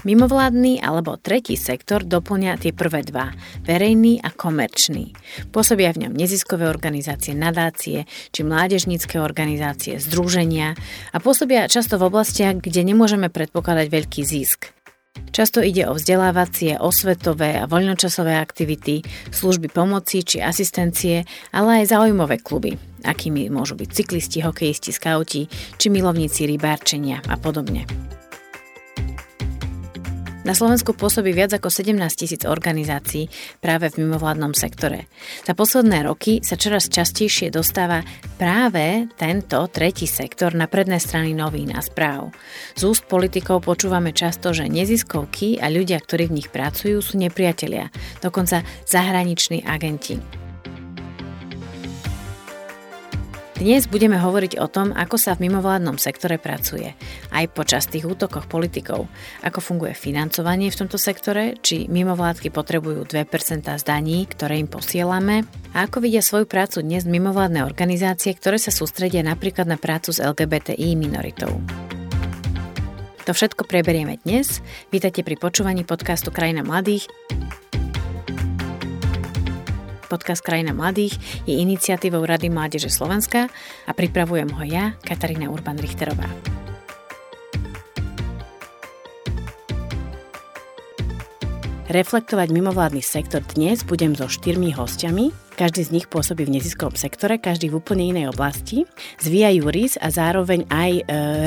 Mimovládny alebo tretí sektor doplňa tie prvé dva, verejný a komerčný. Pôsobia v ňom neziskové organizácie, nadácie či mládežnícke organizácie, združenia a pôsobia často v oblastiach, kde nemôžeme predpokladať veľký zisk. Často ide o vzdelávacie, osvetové a voľnočasové aktivity, služby pomoci či asistencie, ale aj zaujímavé kluby, akými môžu byť cyklisti, hokejisti, skauti či milovníci rybárčenia a podobne. Na Slovensku pôsobí viac ako 17 tisíc organizácií práve v mimovládnom sektore. Za posledné roky sa čoraz častejšie dostáva práve tento tretí sektor na predné strany novín a správ. Z úst politikov počúvame často, že neziskovky a ľudia, ktorí v nich pracujú, sú nepriatelia, dokonca zahraniční agenti. Dnes budeme hovoriť o tom, ako sa v mimovládnom sektore pracuje, aj počas tých útokoch politikov, ako funguje financovanie v tomto sektore, či mimovládky potrebujú 2% z daní, ktoré im posielame, a ako vidia svoju prácu dnes mimovládne organizácie, ktoré sa sústredia napríklad na prácu s LGBTI minoritou. To všetko preberieme dnes. Vítajte pri počúvaní podcastu Krajina mladých. Podcast Krajina mladých je iniciatívou Rady Mládeže Slovenska a pripravujem ho ja, Katarína Urban-Richterová. Reflektovať mimovládny sektor dnes budem so štyrmi hostiami. Každý z nich pôsobí v neziskovom sektore, každý v úplne inej oblasti. Zvíja Juris a zároveň aj e,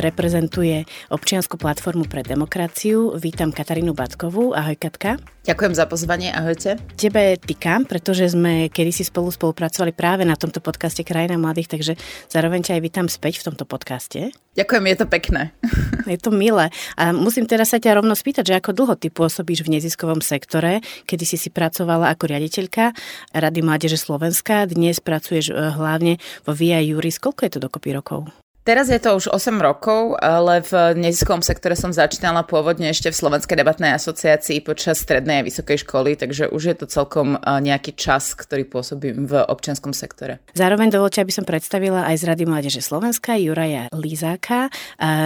reprezentuje občiansku platformu pre demokraciu. Vítam Katarínu Batkovú. Ahoj Katka. Ďakujem za pozvanie, ahojte. Tebe týkam, pretože sme kedysi spolu spolupracovali práve na tomto podcaste Krajina mladých, takže zároveň ťa aj vítam späť v tomto podcaste. Ďakujem, je to pekné. Je to milé. A musím teda sa ťa rovno spýtať, že ako dlho ty pôsobíš v neziskovom sektore, kedy si si pracovala ako riaditeľka Rady Mládeže Slovenska, dnes pracuješ eh, hlavne vo VIA Juris. Koľko je to dokopy rokov? Teraz je to už 8 rokov, ale v neziskovom sektore som začínala pôvodne ešte v Slovenskej debatnej asociácii počas strednej a vysokej školy, takže už je to celkom nejaký čas, ktorý pôsobím v občianskom sektore. Zároveň dovolte, aby som predstavila aj z Rady Mládeže Slovenska Juraja Lízáka,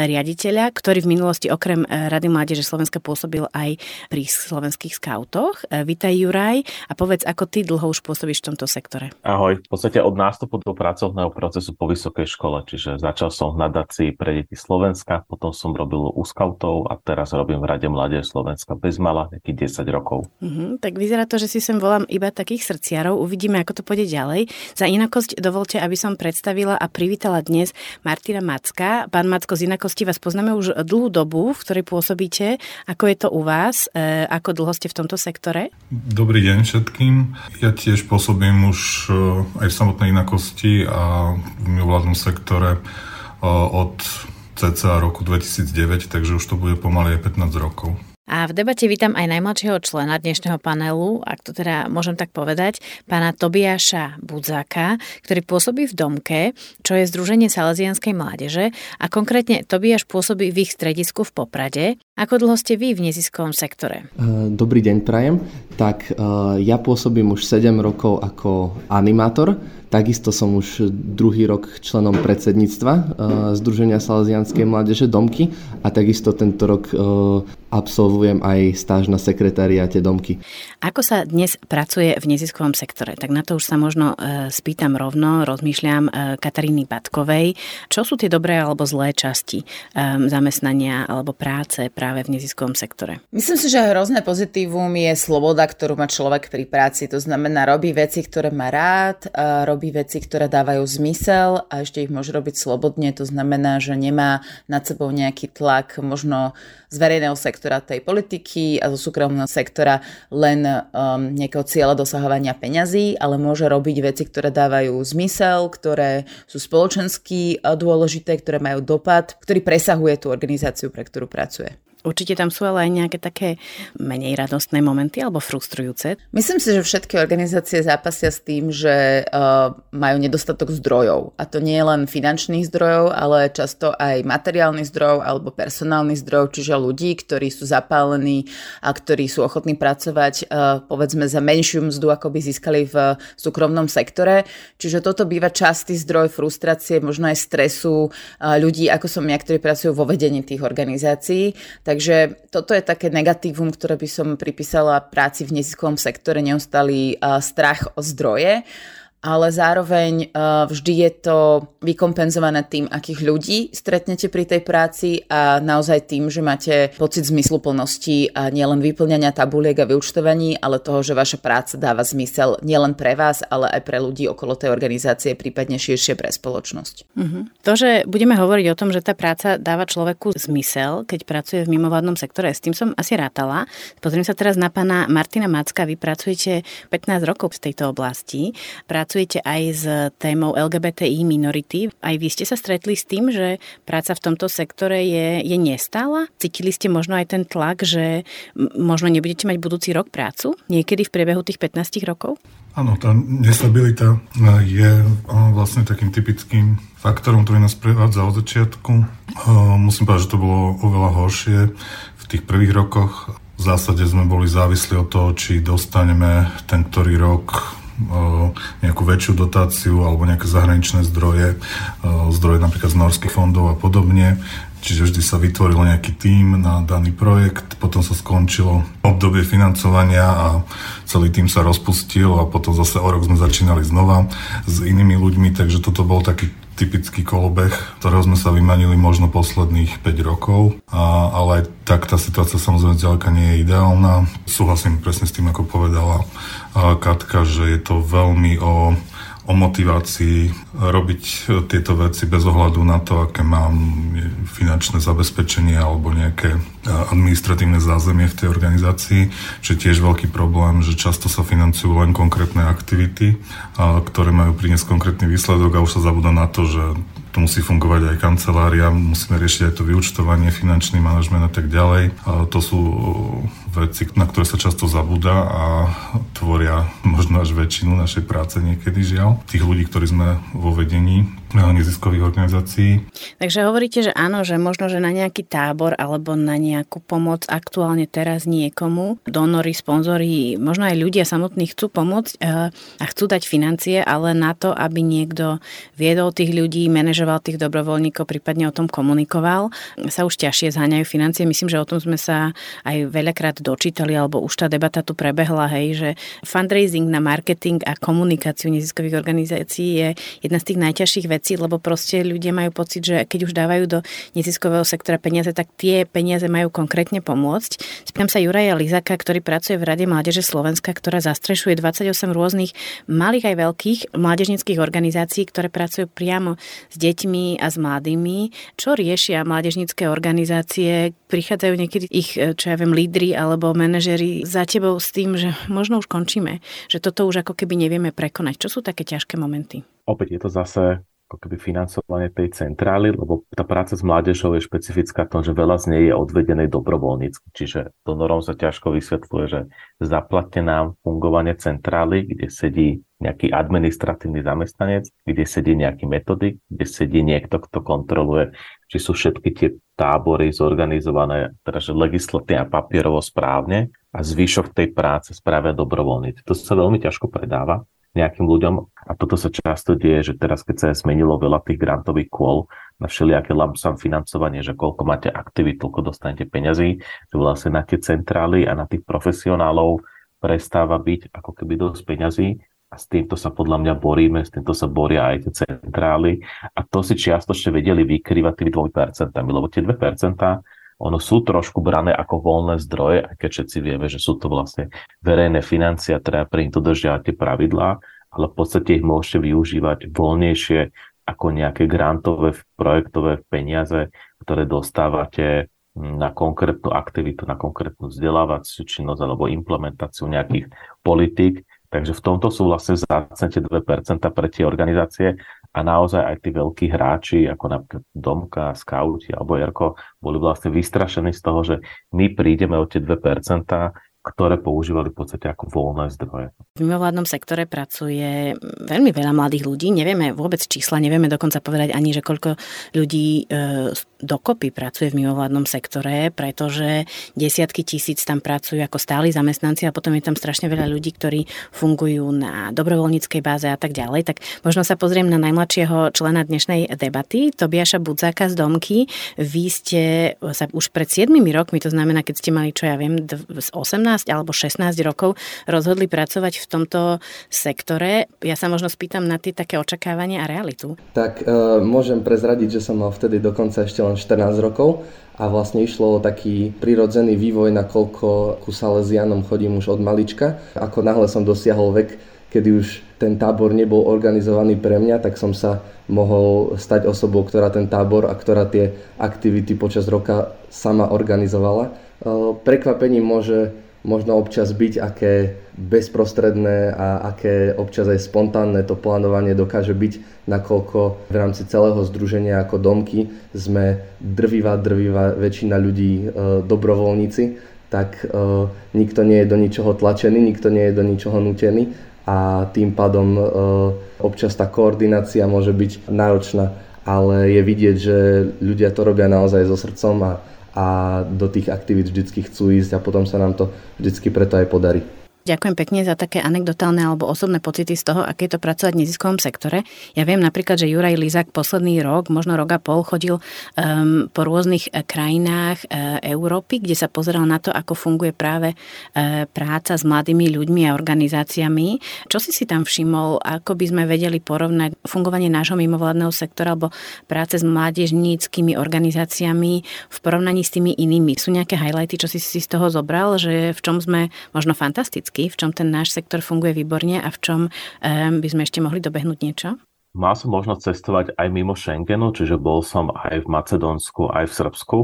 riaditeľa, ktorý v minulosti okrem Rady Mládeže Slovenska pôsobil aj pri slovenských skautoch. Vítaj Juraj a povedz, ako ty dlho už pôsobíš v tomto sektore. Ahoj, v podstate od nástupu do pracovného procesu po vysokej škole, čiže začal Začal som v nadácii pre deti Slovenska, potom som robil u skautov a teraz robím v Rade Mladé Slovenska bez mala nejakých 10 rokov. Mm-hmm, tak vyzerá to, že si sem volám iba takých srdciarov. Uvidíme, ako to pôjde ďalej. Za inakosť dovolte, aby som predstavila a privítala dnes Martina Macka. Pán Macko, z inakosti vás poznáme už dlhú dobu, v ktorej pôsobíte. Ako je to u vás? E, ako dlho ste v tomto sektore? Dobrý deň všetkým. Ja tiež pôsobím už e, aj v samotnej inakosti a v mimovládnom sektore od cca roku 2009, takže už to bude pomaly 15 rokov. A v debate vítam aj najmladšieho člena dnešného panelu, ak to teda môžem tak povedať, pána Tobiaša Budzáka, ktorý pôsobí v Domke, čo je Združenie Salesianskej mládeže a konkrétne Tobiaš pôsobí v ich stredisku v Poprade. Ako dlho ste vy v neziskovom sektore? Dobrý deň, Prajem. Tak ja pôsobím už 7 rokov ako animátor Takisto som už druhý rok členom predsedníctva uh, Združenia Salesianskej mládeže Domky a takisto tento rok uh, absolvujem aj stáž na sekretariáte Domky. Ako sa dnes pracuje v neziskovom sektore? Tak na to už sa možno uh, spýtam rovno, rozmýšľam uh, Kataríny Batkovej. Čo sú tie dobré alebo zlé časti um, zamestnania alebo práce práve v neziskovom sektore? Myslím si, že hrozné pozitívum je sloboda, ktorú má človek pri práci. To znamená, robí veci, ktoré má rád, robí veci, ktoré dávajú zmysel a ešte ich môže robiť slobodne. To znamená, že nemá nad sebou nejaký tlak možno z verejného sektora tej politiky a zo súkromného sektora len um, nejakého cieľa dosahovania peňazí, ale môže robiť veci, ktoré dávajú zmysel, ktoré sú spoločensky dôležité, ktoré majú dopad, ktorý presahuje tú organizáciu, pre ktorú pracuje. Určite tam sú ale aj nejaké také menej radostné momenty alebo frustrujúce. Myslím si, že všetky organizácie zápasia s tým, že uh, majú nedostatok zdrojov. A to nie len finančných zdrojov, ale často aj materiálnych zdrojov alebo personálnych zdrojov, čiže ľudí, ktorí sú zapálení a ktorí sú ochotní pracovať uh, povedzme za menšiu mzdu, ako by získali v súkromnom sektore. Čiže toto býva častý zdroj frustrácie, možno aj stresu uh, ľudí, ako som ja, ktorí pracujú vo vedení tých organizácií. Tak Takže toto je také negatívum, ktoré by som pripísala práci v neziskovom sektore, neustály strach o zdroje ale zároveň uh, vždy je to vykompenzované tým, akých ľudí stretnete pri tej práci a naozaj tým, že máte pocit zmysluplnosti a nielen vyplňania tabuliek a vyučtovaní, ale toho, že vaša práca dáva zmysel nielen pre vás, ale aj pre ľudí okolo tej organizácie, prípadne širšie pre spoločnosť. Uh-huh. To, že budeme hovoriť o tom, že tá práca dáva človeku zmysel, keď pracuje v mimovládnom sektore, s tým som asi rátala. Pozriem sa teraz na pána Martina Macka. Vy pracujete 15 rokov v tejto oblasti. Pracujete pracujete aj s témou LGBTI minority. Aj vy ste sa stretli s tým, že práca v tomto sektore je, je nestála? Cítili ste možno aj ten tlak, že možno nebudete mať budúci rok prácu? Niekedy v priebehu tých 15 rokov? Áno, tá nestabilita je vlastne takým typickým faktorom, ktorý nás prevádza od začiatku. Musím povedať, že to bolo oveľa horšie v tých prvých rokoch. V zásade sme boli závislí od toho, či dostaneme ten ktorý rok nejakú väčšiu dotáciu alebo nejaké zahraničné zdroje, zdroje napríklad z norských fondov a podobne. Čiže vždy sa vytvoril nejaký tím na daný projekt, potom sa skončilo obdobie financovania a celý tým sa rozpustil a potom zase o rok sme začínali znova s inými ľuďmi, takže toto bol taký typický kolobeh, ktorého sme sa vymanili možno posledných 5 rokov, a, ale aj tak tá situácia samozrejme ďaleka nie je ideálna. Súhlasím presne s tým, ako povedala Katka, že je to veľmi o o motivácii robiť tieto veci bez ohľadu na to, aké mám finančné zabezpečenie alebo nejaké administratívne zázemie v tej organizácii, čo je tiež veľký problém, že často sa financujú len konkrétne aktivity, ktoré majú priniesť konkrétny výsledok a už sa zabúda na to, že tu musí fungovať aj kancelária, musíme riešiť aj to vyučtovanie, finančný manažment a tak ďalej. To sú veci, na ktoré sa často zabúda a tvoria možno až väčšinu našej práce niekedy žiaľ. Tých ľudí, ktorí sme vo vedení neziskových organizácií. Takže hovoríte, že áno, že možno, že na nejaký tábor alebo na nejakú pomoc aktuálne teraz niekomu, donory, sponzory, možno aj ľudia samotní chcú pomôcť eh, a chcú dať financie, ale na to, aby niekto viedol tých ľudí, manažoval tých dobrovoľníkov, prípadne o tom komunikoval, sa už ťažšie zháňajú financie. Myslím, že o tom sme sa aj veľakrát dočítali, alebo už tá debata tu prebehla, hej, že fundraising na marketing a komunikáciu neziskových organizácií je jedna z tých najťažších vecí, lebo proste ľudia majú pocit, že keď už dávajú do neziskového sektora peniaze, tak tie peniaze majú konkrétne pomôcť. Spýtam sa Juraja Lizaka, ktorý pracuje v Rade Mládeže Slovenska, ktorá zastrešuje 28 rôznych malých aj veľkých mládežnických organizácií, ktoré pracujú priamo s deťmi a s mladými. Čo riešia mládežnické organizácie? Prichádzajú niekedy ich, čo ja viem, lídry alebo manažery za tebou s tým, že možno už končíme, že toto už ako keby nevieme prekonať. Čo sú také ťažké momenty? Opäť je to zase ako keby financovanie tej centrály, lebo tá práca s mládežou je špecifická v tom, že veľa z nej je odvedenej dobrovoľnícky. Čiže donorom sa ťažko vysvetľuje, že zaplatte nám fungovanie centrály, kde sedí nejaký administratívny zamestnanec, kde sedí nejaký metodik, kde sedí niekto, kto kontroluje, či sú všetky tie tábory zorganizované, teda že legislatívne a papierovo správne a zvyšok tej práce spravia dobrovoľníci. To sa veľmi ťažko predáva nejakým ľuďom. A toto sa často deje, že teraz, keď sa zmenilo veľa tých grantových kôl na všelijaké lampsam financovanie, že koľko máte aktivít, toľko dostanete peňazí, že vlastne na tie centrály a na tých profesionálov prestáva byť ako keby dosť peňazí a s týmto sa podľa mňa boríme, s týmto sa boria aj tie centrály a to si čiastočne vedeli vykrývať tými 2%, lebo tie 2% ono sú trošku brané ako voľné zdroje, aj keď všetci vieme, že sú to vlastne verejné financie a treba pre nich dodržiavať tie pravidlá, ale v podstate ich môžete využívať voľnejšie ako nejaké grantové, projektové peniaze, ktoré dostávate na konkrétnu aktivitu, na konkrétnu vzdelávaciu činnosť alebo implementáciu nejakých politík. Takže v tomto sú vlastne zácne tie 2% pre tie organizácie a naozaj aj tí veľkí hráči, ako napríklad Domka, Scouti alebo Jarko, boli vlastne vystrašení z toho, že my prídeme o tie 2%, ktoré používali v podstate ako voľné zdroje. V mimovládnom sektore pracuje veľmi veľa mladých ľudí, nevieme vôbec čísla, nevieme dokonca povedať ani, že koľko ľudí e, dokopy pracuje v mimovládnom sektore, pretože desiatky tisíc tam pracujú ako stáli zamestnanci a potom je tam strašne veľa ľudí, ktorí fungujú na dobrovoľníckej báze a tak ďalej. Tak možno sa pozriem na najmladšieho člena dnešnej debaty, Tobiaša Budzáka z Domky. Vy ste sa už pred 7 rokmi, to znamená, keď ste mali, čo ja viem, z 18 alebo 16 rokov rozhodli pracovať v tomto sektore. Ja sa možno spýtam na tie také očakávania a realitu. Tak e, môžem prezradiť, že som mal vtedy dokonca ešte len 14 rokov a vlastne išlo o taký prirodzený vývoj, nakoľko ku Salesianom chodím už od malička. Ako náhle som dosiahol vek, kedy už ten tábor nebol organizovaný pre mňa, tak som sa mohol stať osobou, ktorá ten tábor a ktorá tie aktivity počas roka sama organizovala. E, prekvapením môže možno občas byť, aké bezprostredné a aké občas aj spontánne to plánovanie dokáže byť, nakoľko v rámci celého združenia ako domky sme drvivá, drvivá väčšina ľudí e, dobrovoľníci, tak e, nikto nie je do ničoho tlačený, nikto nie je do ničoho nutený a tým pádom e, občas tá koordinácia môže byť náročná, ale je vidieť, že ľudia to robia naozaj so srdcom a a do tých aktivít vždycky chcú ísť a potom sa nám to vždycky preto aj podarí. Ďakujem pekne za také anekdotálne alebo osobné pocity z toho, aké je to pracovať v neziskovom sektore. Ja viem napríklad, že Juraj Lizak posledný rok, možno rok a pol, chodil um, po rôznych uh, krajinách uh, Európy, kde sa pozeral na to, ako funguje práve uh, práca s mladými ľuďmi a organizáciami. Čo si si tam všimol? Ako by sme vedeli porovnať fungovanie nášho mimovládneho sektora alebo práce s mládežníckými organizáciami v porovnaní s tými inými? Sú nejaké highlighty, čo si si z toho zobral, že v čom sme možno fantastickí? Otázky, v čom ten náš sektor funguje výborne a v čom by sme ešte mohli dobehnúť niečo? Mal som možnosť cestovať aj mimo Schengenu, čiže bol som aj v Macedónsku, aj v Srbsku.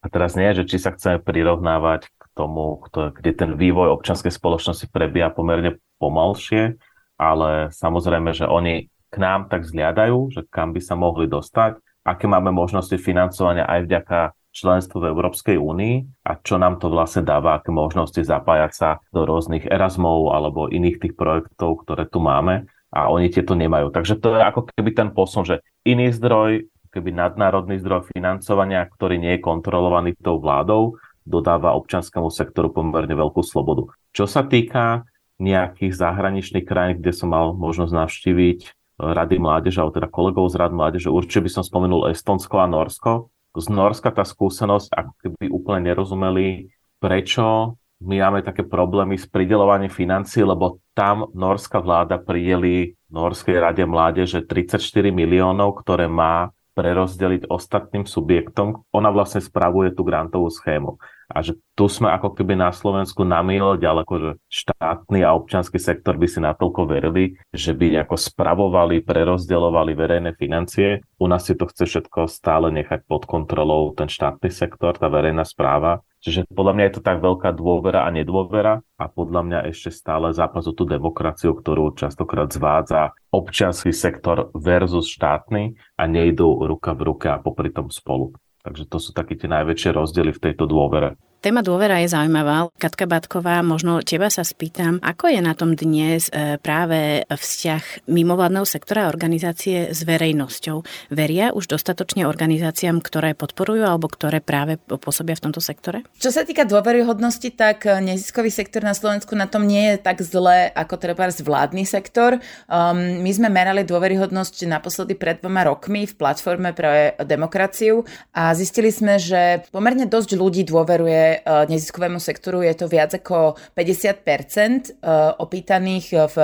A teraz nie, že či sa chceme prirovnávať k tomu, kde ten vývoj občianskej spoločnosti prebieha pomerne pomalšie, ale samozrejme, že oni k nám tak zliadajú, že kam by sa mohli dostať, aké máme možnosti financovania aj vďaka členstvo v Európskej únii a čo nám to vlastne dáva, aké možnosti zapájať sa do rôznych Erasmov alebo iných tých projektov, ktoré tu máme a oni tieto nemajú. Takže to je ako keby ten posun, že iný zdroj, keby nadnárodný zdroj financovania, ktorý nie je kontrolovaný tou vládou, dodáva občanskému sektoru pomerne veľkú slobodu. Čo sa týka nejakých zahraničných krajín, kde som mal možnosť navštíviť rady mládeže, alebo teda kolegov z rad mládeže, určite by som spomenul Estonsko a Norsko, z Norska tá skúsenosť, ako keby úplne nerozumeli, prečo my máme také problémy s pridelovaním financií, lebo tam norská vláda prideli Norskej rade mládeže 34 miliónov, ktoré má prerozdeliť ostatným subjektom. Ona vlastne spravuje tú grantovú schému. A že tu sme ako keby na Slovensku na milo ďaleko, že štátny a občanský sektor by si natoľko verili, že by nejako spravovali, prerozdeľovali verejné financie. U nás si to chce všetko stále nechať pod kontrolou ten štátny sektor, tá verejná správa. Čiže podľa mňa je to tak veľká dôvera a nedôvera a podľa mňa ešte stále zápas o tú demokraciu, ktorú častokrát zvádza občianský sektor versus štátny a nejdú ruka v ruke a popri tom spolu. Takže to sú také tie najväčšie rozdiely v tejto dôvere. Téma dôvera je zaujímavá. Katka Batková, možno teba sa spýtam, ako je na tom dnes e, práve vzťah mimovládneho sektora organizácie s verejnosťou? Veria už dostatočne organizáciám, ktoré podporujú alebo ktoré práve pôsobia v tomto sektore? Čo sa týka dôveryhodnosti, tak e, neziskový sektor na Slovensku na tom nie je tak zle ako treba vládny sektor. Um, my sme merali dôveryhodnosť naposledy pred dvoma rokmi v platforme pre demokraciu a zistili sme, že pomerne dosť ľudí dôveruje Eh, neziskovému sektoru je to viac ako 50 eh, opýtaných v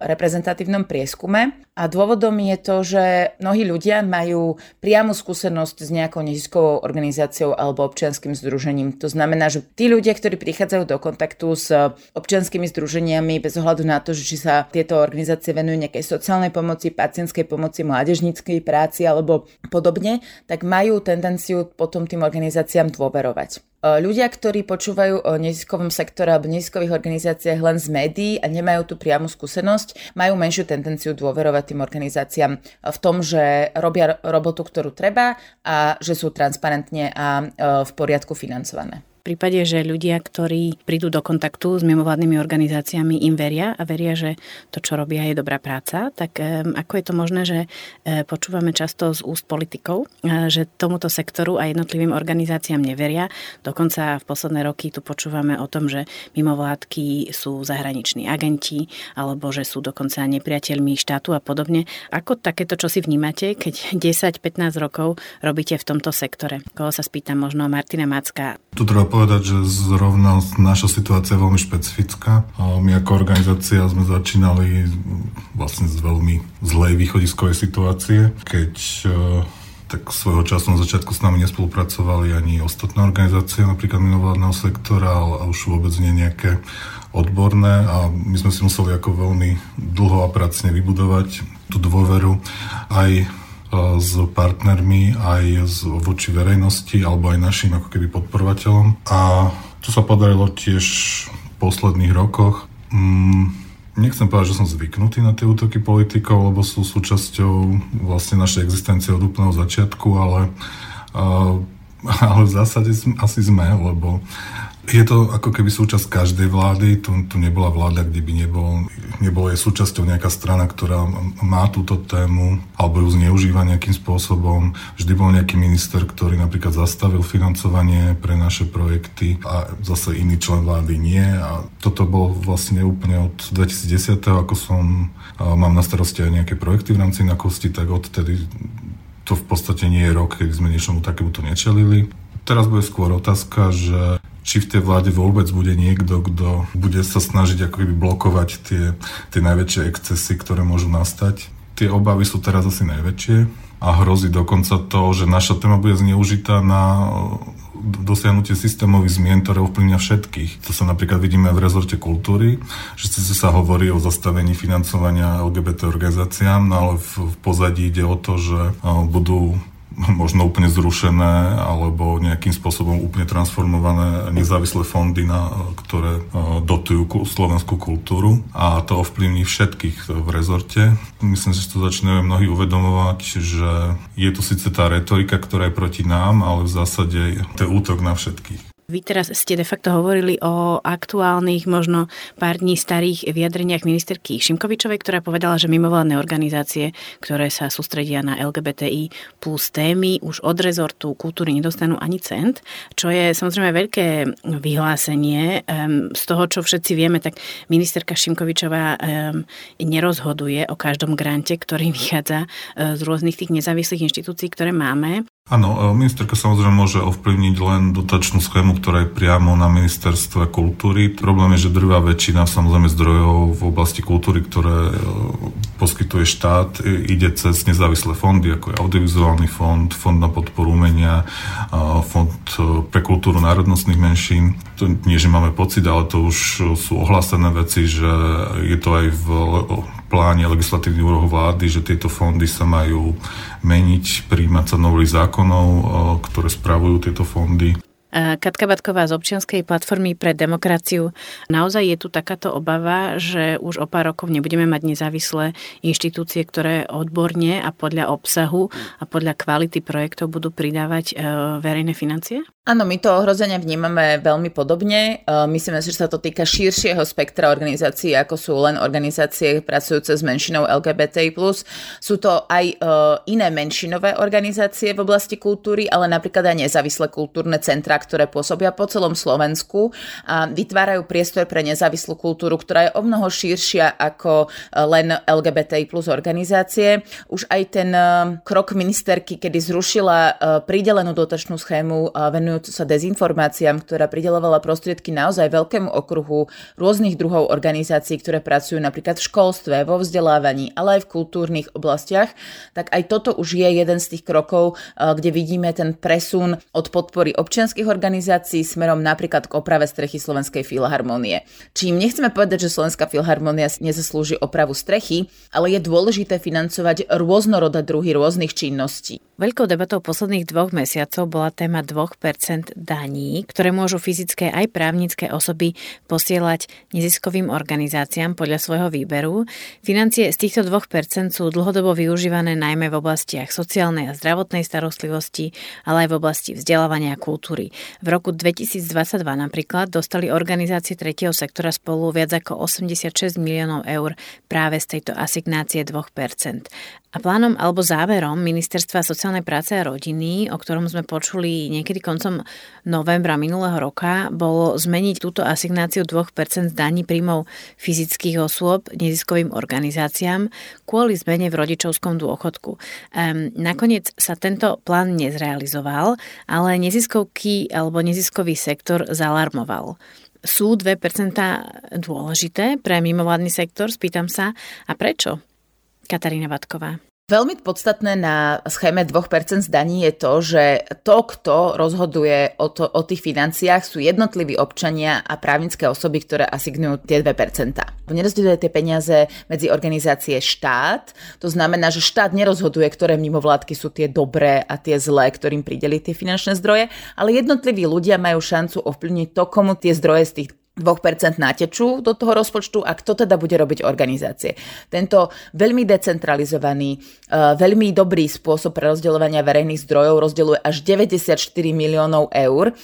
reprezentatívnom prieskume. A dôvodom je to, že mnohí ľudia majú priamu skúsenosť s nejakou neziskovou organizáciou alebo občianským združením. To znamená, že tí ľudia, ktorí prichádzajú do kontaktu s občianskými združeniami bez ohľadu na to, že či sa tieto organizácie venujú nejakej sociálnej pomoci, pacientskej pomoci, mládežníckej práci alebo podobne, tak majú tendenciu potom tým organizáciám dôverovať. E, ľudia, ktorí počúvajú o neziskovom sektore alebo neziskových organizáciách len z médií a nemajú tú priamu skúsenosť, majú menšiu tendenciu dôverovať tým organizáciám v tom, že robia robotu, ktorú treba a že sú transparentne a e, v poriadku financované. Prípade, že ľudia, ktorí prídu do kontaktu s mimovládnymi organizáciami, im veria a veria, že to, čo robia, je dobrá práca, tak ako je to možné, že e, počúvame často z úst politikov, e, že tomuto sektoru a jednotlivým organizáciám neveria. Dokonca v posledné roky tu počúvame o tom, že mimovládky sú zahraniční agenti alebo že sú dokonca nepriateľmi štátu a podobne. Ako takéto, čo si vnímate, keď 10-15 rokov robíte v tomto sektore? Koho sa spýtam, možno Martina Macka. Tu treba povedať, že zrovna naša situácia je veľmi špecifická. My ako organizácia sme začínali vlastne z veľmi zlej východiskovej situácie, keď e, tak svojho času na začiatku s nami nespolupracovali ani ostatné organizácie, napríklad mimovládneho sektora, ale už vôbec nie nejaké odborné a my sme si museli ako veľmi dlho a pracne vybudovať tú dôveru aj s partnermi, aj z, voči verejnosti alebo aj našim ako keby podporovateľom. A to sa podarilo tiež v posledných rokoch. Mm, Nechcem povedať, že som zvyknutý na tie útoky politikov, lebo sú súčasťou vlastne našej existencie od úplného začiatku, ale, ale v zásade asi sme, lebo je to ako keby súčasť každej vlády. Tu, tu nebola vláda, kde by nebol, nebol je súčasťou nejaká strana, ktorá má túto tému alebo ju zneužíva nejakým spôsobom. Vždy bol nejaký minister, ktorý napríklad zastavil financovanie pre naše projekty a zase iný člen vlády nie. A toto bol vlastne úplne od 2010. ako som mám na starosti aj nejaké projekty v rámci inakosti, tak odtedy to v podstate nie je rok, kedy sme niečomu takémuto nečelili. Teraz bude skôr otázka, že či v tej vláde vôbec bude niekto, kto bude sa snažiť ako keby blokovať tie, tie najväčšie excesy, ktoré môžu nastať. Tie obavy sú teraz asi najväčšie a hrozí dokonca to, že naša téma bude zneužitá na dosiahnutie systémových zmien, ktoré ovplyvňa všetkých. To sa napríklad vidíme v rezorte kultúry, že sa hovorí o zastavení financovania LGBT organizáciám, no ale v, pozadí ide o to, že budú možno úplne zrušené alebo nejakým spôsobom úplne transformované nezávislé fondy, na, ktoré e, dotujú slovenskú kultúru a to ovplyvní všetkých v rezorte. Myslím že to začínajú mnohí uvedomovať, že je tu síce tá retorika, ktorá je proti nám, ale v zásade to je útok na všetkých. Vy teraz ste de facto hovorili o aktuálnych, možno pár dní starých vyjadreniach ministerky Šimkovičovej, ktorá povedala, že mimovládne organizácie, ktoré sa sústredia na LGBTI plus témy, už od rezortu kultúry nedostanú ani cent, čo je samozrejme veľké vyhlásenie. Z toho, čo všetci vieme, tak ministerka Šimkovičová nerozhoduje o každom grante, ktorý vychádza e, z rôznych tých nezávislých inštitúcií, ktoré máme. Áno, e, ministerka samozrejme môže ovplyvniť len dotačnú schému, ktorá je priamo na ministerstve kultúry. Problém je, že drvá väčšina samozrejme zdrojov v oblasti kultúry, ktoré e, poskytuje štát, ide cez nezávislé fondy, ako je audiovizuálny fond, fond na podporu umenia, fond e, pre kultúru národnostných menšín. To nie, že máme pocit, ale to už sú ohlásené veci, že je to aj v pláne legislatívnych úrohov vlády, že tieto fondy sa majú meniť, príjmať sa nových zákonov, ktoré spravujú tieto fondy. Katka Batková z občianskej platformy pre demokraciu. Naozaj je tu takáto obava, že už o pár rokov nebudeme mať nezávislé inštitúcie, ktoré odborne a podľa obsahu a podľa kvality projektov budú pridávať e, verejné financie? Áno, my to ohrozenie vnímame veľmi podobne. E, myslíme si, že sa to týka širšieho spektra organizácií, ako sú len organizácie pracujúce s menšinou LGBT+. Sú to aj e, iné menšinové organizácie v oblasti kultúry, ale napríklad aj nezávislé kultúrne centra, ktoré pôsobia po celom Slovensku a vytvárajú priestor pre nezávislú kultúru, ktorá je o mnoho širšia ako e, len LGBT plus organizácie. Už aj ten krok ministerky, kedy zrušila pridelenú dotačnú schému venujúcu sa dezinformáciám, ktorá pridelovala prostriedky naozaj veľkému okruhu rôznych druhov organizácií, ktoré pracujú napríklad v školstve, vo vzdelávaní, ale aj v kultúrnych oblastiach, tak aj toto už je jeden z tých krokov, kde vidíme ten presun od podpory občianských organizácií smerom napríklad k oprave strechy Slovenskej filharmonie. Čím nechceme povedať, že Slovenská filharmonia nezaslúži opravu strechy, ale je dôležité financovať rôznorodé druhy rôznych činností. Veľkou debatou posledných dvoch mesiacov bola téma 2% daní, ktoré môžu fyzické aj právnické osoby posielať neziskovým organizáciám podľa svojho výberu. Financie z týchto 2% sú dlhodobo využívané najmä v oblastiach sociálnej a zdravotnej starostlivosti, ale aj v oblasti vzdelávania a kultúry. V roku 2022 napríklad dostali organizácie tretieho sektora spolu viac ako 86 miliónov eur práve z tejto asignácie 2%. A plánom alebo záverom Ministerstva sociálnej práce a rodiny, o ktorom sme počuli niekedy koncom novembra minulého roka, bolo zmeniť túto asignáciu 2% daní príjmov fyzických osôb neziskovým organizáciám kvôli zmene v rodičovskom dôchodku. Um, nakoniec sa tento plán nezrealizoval, ale neziskovky alebo neziskový sektor zalarmoval sú 2% dôležité pre mimovládny sektor? Spýtam sa. A prečo? Katarína Vatková. Veľmi podstatné na schéme 2% zdaní je to, že to, kto rozhoduje o, to, o tých financiách, sú jednotliví občania a právnické osoby, ktoré asignujú tie 2%. Nerozdeľuje tie peniaze medzi organizácie štát, to znamená, že štát nerozhoduje, ktoré mimovládky sú tie dobré a tie zlé, ktorým prideli tie finančné zdroje, ale jednotliví ľudia majú šancu ovplyvniť to, komu tie zdroje z tých 2% natečú do toho rozpočtu a kto teda bude robiť organizácie. Tento veľmi decentralizovaný, e, veľmi dobrý spôsob pre rozdeľovania verejných zdrojov rozdeľuje až 94 miliónov eur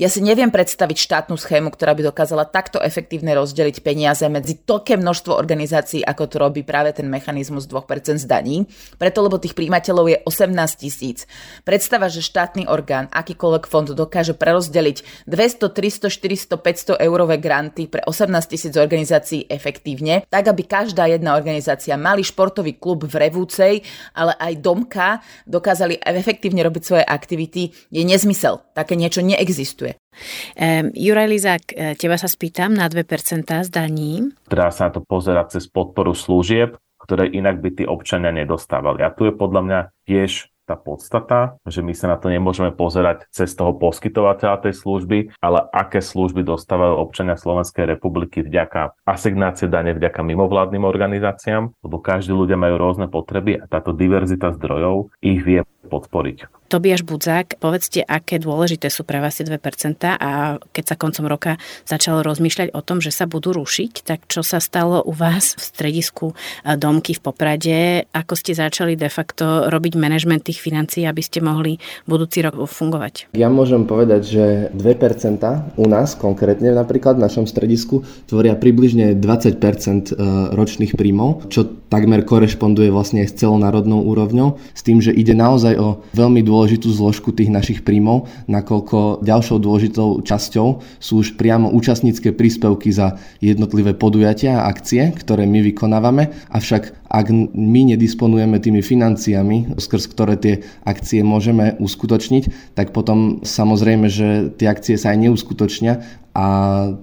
ja si neviem predstaviť štátnu schému, ktorá by dokázala takto efektívne rozdeliť peniaze medzi toľké množstvo organizácií, ako to robí práve ten mechanizmus 2% zdaní. Preto, lebo tých príjimateľov je 18 tisíc. Predstava, že štátny orgán, akýkoľvek fond dokáže prerozdeliť 200, 300, 400, 500 eurové granty pre 18 tisíc organizácií efektívne, tak aby každá jedna organizácia, malý športový klub v Revúcej, ale aj Domka dokázali efektívne robiť svoje aktivity, je nezmysel. Také niečo neexistuje. Um, Juraj Lizák, e, teba sa spýtam na 2% zdaní. Treba sa na to pozerať cez podporu služieb, ktoré inak by tí občania nedostávali. A tu je podľa mňa tiež tá podstata, že my sa na to nemôžeme pozerať cez toho poskytovateľa tej služby, ale aké služby dostávajú občania Slovenskej republiky vďaka asignácie dane, vďaka mimovládnym organizáciám, lebo každý ľudia majú rôzne potreby a táto diverzita zdrojov ich vie podporiť. Tobiaš Budzák, povedzte, aké dôležité sú pre vás tie 2% a keď sa koncom roka začalo rozmýšľať o tom, že sa budú rušiť, tak čo sa stalo u vás v stredisku Domky v Poprade? Ako ste začali de facto robiť manažment tých financií, aby ste mohli budúci rok fungovať? Ja môžem povedať, že 2% u nás konkrétne napríklad v našom stredisku tvoria približne 20% eh, ročných príjmov, čo takmer korešponduje vlastne s celonárodnou úrovňou, s tým, že ide naozaj o veľmi dôležité dôležitú zložku tých našich príjmov, nakoľko ďalšou dôležitou časťou sú už priamo účastnícke príspevky za jednotlivé podujatia a akcie, ktoré my vykonávame, avšak ak my nedisponujeme tými financiami, skrz ktoré tie akcie môžeme uskutočniť, tak potom samozrejme, že tie akcie sa aj neuskutočnia a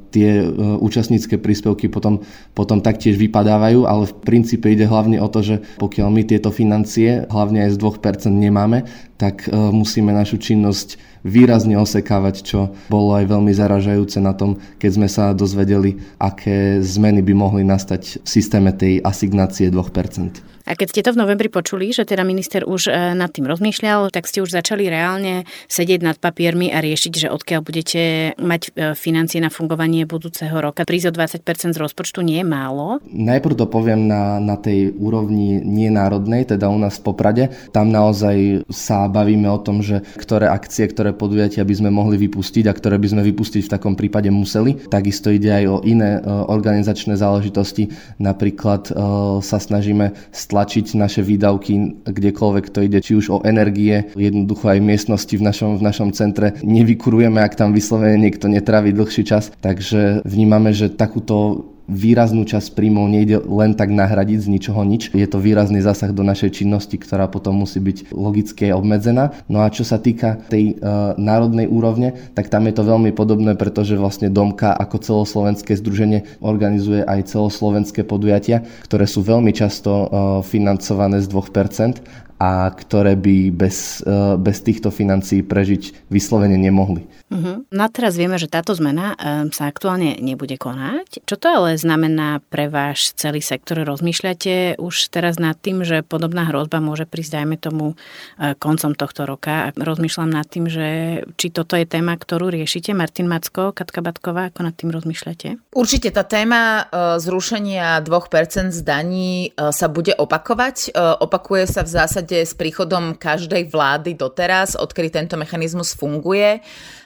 tie e, účastnícke príspevky potom, potom taktiež vypadávajú, ale v princípe ide hlavne o to, že pokiaľ my tieto financie, hlavne aj z 2% nemáme, tak e, musíme našu činnosť výrazne osekávať, čo bolo aj veľmi zaražajúce na tom, keď sme sa dozvedeli, aké zmeny by mohli nastať v systéme tej asignácie 2%. A keď ste to v novembri počuli, že teda minister už e, nad tým rozmýšľal, tak ste už začali reálne sedieť nad papiermi a riešiť, že odkiaľ budete mať e, financie na fungovanie budúceho roka. Prísť o 20% z rozpočtu nie je málo. Najprv to poviem na, na tej úrovni nie národnej, teda u nás v Poprade. Tam naozaj sa bavíme o tom, že ktoré akcie, ktoré podujatia by sme mohli vypustiť a ktoré by sme vypustiť v takom prípade museli. Takisto ide aj o iné e, organizačné záležitosti. Napríklad sa snažíme stlačiť tlačiť naše výdavky kdekoľvek to ide, či už o energie, jednoducho aj miestnosti v našom, v našom centre nevykurujeme, ak tam vyslovene niekto netraví dlhší čas. Takže vnímame, že takúto výraznú časť príjmov nejde len tak nahradiť z ničoho nič. Je to výrazný zásah do našej činnosti, ktorá potom musí byť logicky obmedzená. No a čo sa týka tej e, národnej úrovne, tak tam je to veľmi podobné, pretože vlastne Domka ako celoslovenské združenie organizuje aj celoslovenské podujatia, ktoré sú veľmi často e, financované z 2% a ktoré by bez, e, bez týchto financií prežiť vyslovene nemohli. Uh-huh. No a teraz vieme, že táto zmena um, sa aktuálne nebude konať. Čo to ale znamená pre váš celý sektor? Rozmýšľate už teraz nad tým, že podobná hrozba môže prísť, dajme tomu, uh, koncom tohto roka. Rozmýšľam nad tým, že či toto je téma, ktorú riešite. Martin Macko, Katka Batková, ako nad tým rozmýšľate? Určite tá téma uh, zrušenia 2% zdaní uh, sa bude opakovať. Opakuje sa v zásade s príchodom každej vlády doteraz, odkedy tento mechanizmus funguje,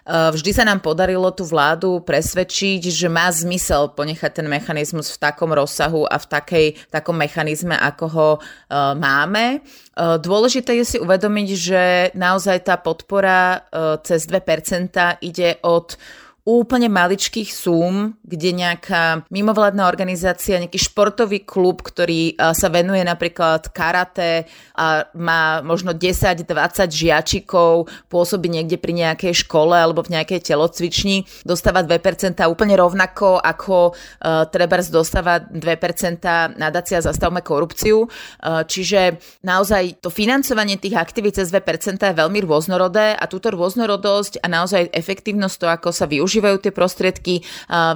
Vždy sa nám podarilo tú vládu presvedčiť, že má zmysel ponechať ten mechanizmus v takom rozsahu a v, takej, takom mechanizme, ako ho máme. Dôležité je si uvedomiť, že naozaj tá podpora cez 2% ide od úplne maličkých súm, kde nejaká mimovládna organizácia, nejaký športový klub, ktorý sa venuje napríklad karate a má možno 10-20 žiačikov, pôsobí niekde pri nejakej škole alebo v nejakej telocvični, dostáva 2% úplne rovnako ako uh, Trebers dostáva 2% nadácia Zastavme korupciu. Uh, čiže naozaj to financovanie tých aktivít cez 2% je veľmi rôznorodé a túto rôznorodosť a naozaj efektívnosť to, ako sa využíva využívajú tie prostriedky,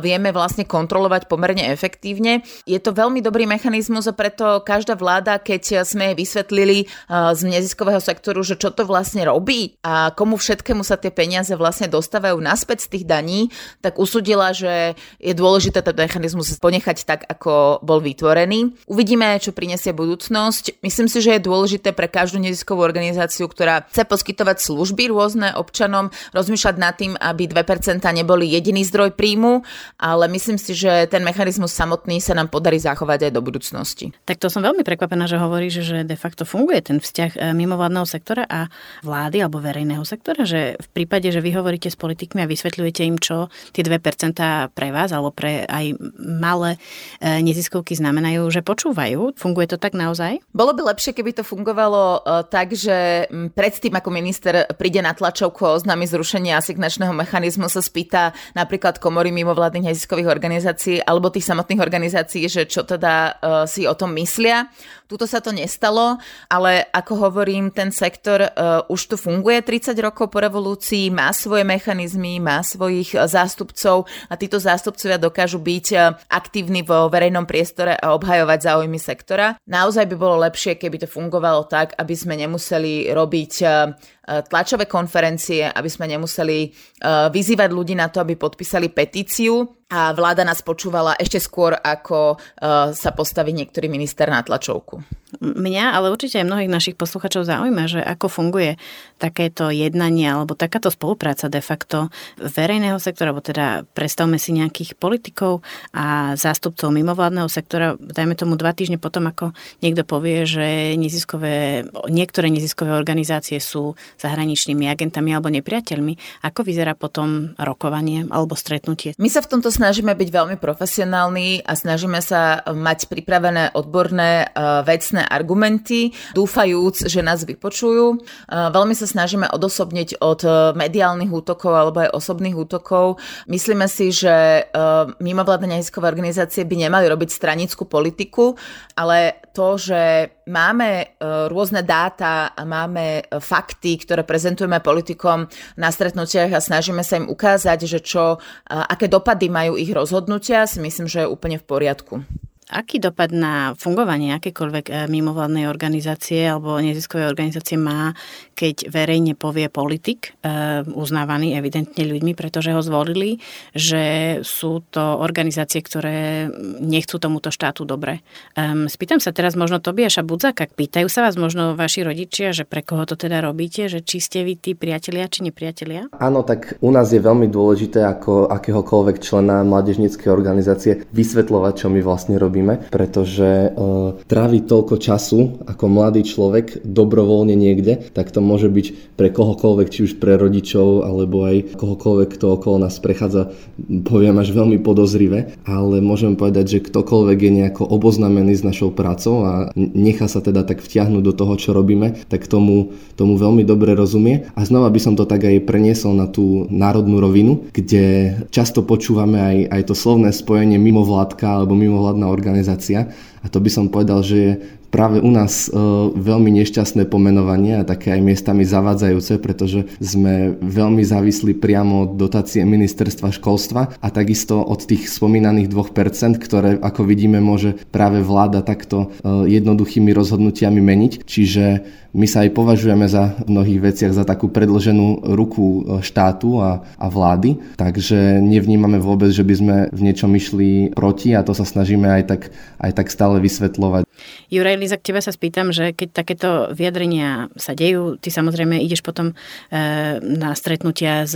vieme vlastne kontrolovať pomerne efektívne. Je to veľmi dobrý mechanizmus a preto každá vláda, keď sme jej vysvetlili z neziskového sektoru, že čo to vlastne robí a komu všetkému sa tie peniaze vlastne dostávajú naspäť z tých daní, tak usudila, že je dôležité ten mechanizmus ponechať tak, ako bol vytvorený. Uvidíme, čo prinesie budúcnosť. Myslím si, že je dôležité pre každú neziskovú organizáciu, ktorá chce poskytovať služby rôzne občanom, rozmýšľať nad tým, aby 2% neboli jediný zdroj príjmu, ale myslím si, že ten mechanizmus samotný sa nám podarí zachovať aj do budúcnosti. Tak to som veľmi prekvapená, že hovoríš, že de facto funguje ten vzťah e, mimovládneho sektora a vlády alebo verejného sektora, že v prípade, že vy hovoríte s politikmi a vysvetľujete im, čo tie 2% pre vás alebo pre aj malé e, neziskovky znamenajú, že počúvajú. Funguje to tak naozaj? Bolo by lepšie, keby to fungovalo e, tak, že predtým, ako minister príde na tlačovku a oznámi zrušenie asignačného mechanizmu, sa spýta, pýta napríklad komory mimovládnych neziskových organizácií alebo tých samotných organizácií, že čo teda uh, si o tom myslia. Tuto sa to nestalo, ale ako hovorím, ten sektor uh, už tu funguje 30 rokov po revolúcii, má svoje mechanizmy, má svojich uh, zástupcov a títo zástupcovia dokážu byť uh, aktívni vo verejnom priestore a obhajovať záujmy sektora. Naozaj by bolo lepšie, keby to fungovalo tak, aby sme nemuseli robiť tlačové konferencie, aby sme nemuseli vyzývať ľudí na to, aby podpísali petíciu a vláda nás počúvala ešte skôr, ako uh, sa postaví niektorý minister na tlačovku. Mňa, ale určite aj mnohých našich posluchačov zaujíma, že ako funguje takéto jednanie alebo takáto spolupráca de facto verejného sektora, alebo teda predstavme si nejakých politikov a zástupcov mimovládneho sektora, dajme tomu dva týždne potom, ako niekto povie, že neziskové, niektoré neziskové organizácie sú zahraničnými agentami alebo nepriateľmi. Ako vyzerá potom rokovanie alebo stretnutie? My sa v tomto snažíme byť veľmi profesionálni a snažíme sa mať pripravené odborné, e, vecné argumenty, dúfajúc, že nás vypočujú. E, veľmi sa snažíme odosobniť od e, mediálnych útokov alebo aj osobných útokov. Myslíme si, že mimovládne neziskové organizácie by nemali robiť stranickú politiku, ale to, že máme rôzne dáta a máme fakty, ktoré prezentujeme politikom na stretnutiach a snažíme sa im ukázať, že čo, aké dopady majú ich rozhodnutia, si myslím, že je úplne v poriadku. Aký dopad na fungovanie akékoľvek mimovládnej organizácie alebo neziskovej organizácie má, keď verejne povie politik, eh, uznávaný evidentne ľuďmi, pretože ho zvolili, že sú to organizácie, ktoré nechcú tomuto štátu dobre. Spýtam sa teraz možno Tobiaša Budzaka, pýtajú sa vás možno vaši rodičia, že pre koho to teda robíte, že či ste vy tí priatelia či nepriatelia? Áno, tak u nás je veľmi dôležité ako akéhokoľvek člena mládežníckej organizácie vysvetľovať, čo my vlastne robíme pretože uh, tráviť toľko času ako mladý človek dobrovoľne niekde, tak to môže byť pre kohokoľvek, či už pre rodičov, alebo aj kohokoľvek, kto okolo nás prechádza, poviem až veľmi podozrivé, ale môžem povedať, že ktokoľvek je nejako oboznamený s našou prácou a nechá sa teda tak vtiahnuť do toho, čo robíme, tak tomu, tomu veľmi dobre rozumie. A znova by som to tak aj preniesol na tú národnú rovinu, kde často počúvame aj, aj to slovné spojenie mimovládka alebo mimovládna organizácia a to by som povedal, že je práve u nás e, veľmi nešťastné pomenovanie a také aj miestami zavádzajúce, pretože sme veľmi závislí priamo od dotácie ministerstva školstva a takisto od tých spomínaných 2%, ktoré ako vidíme môže práve vláda takto e, jednoduchými rozhodnutiami meniť. Čiže my sa aj považujeme za v mnohých veciach za takú predloženú ruku štátu a, a vlády, takže nevnímame vôbec, že by sme v niečom išli proti a to sa snažíme aj tak, aj tak stále vysvetľovať. Juraj Liza, k tebe sa spýtam, že keď takéto vyjadrenia sa dejú, ty samozrejme ideš potom e, na stretnutia z,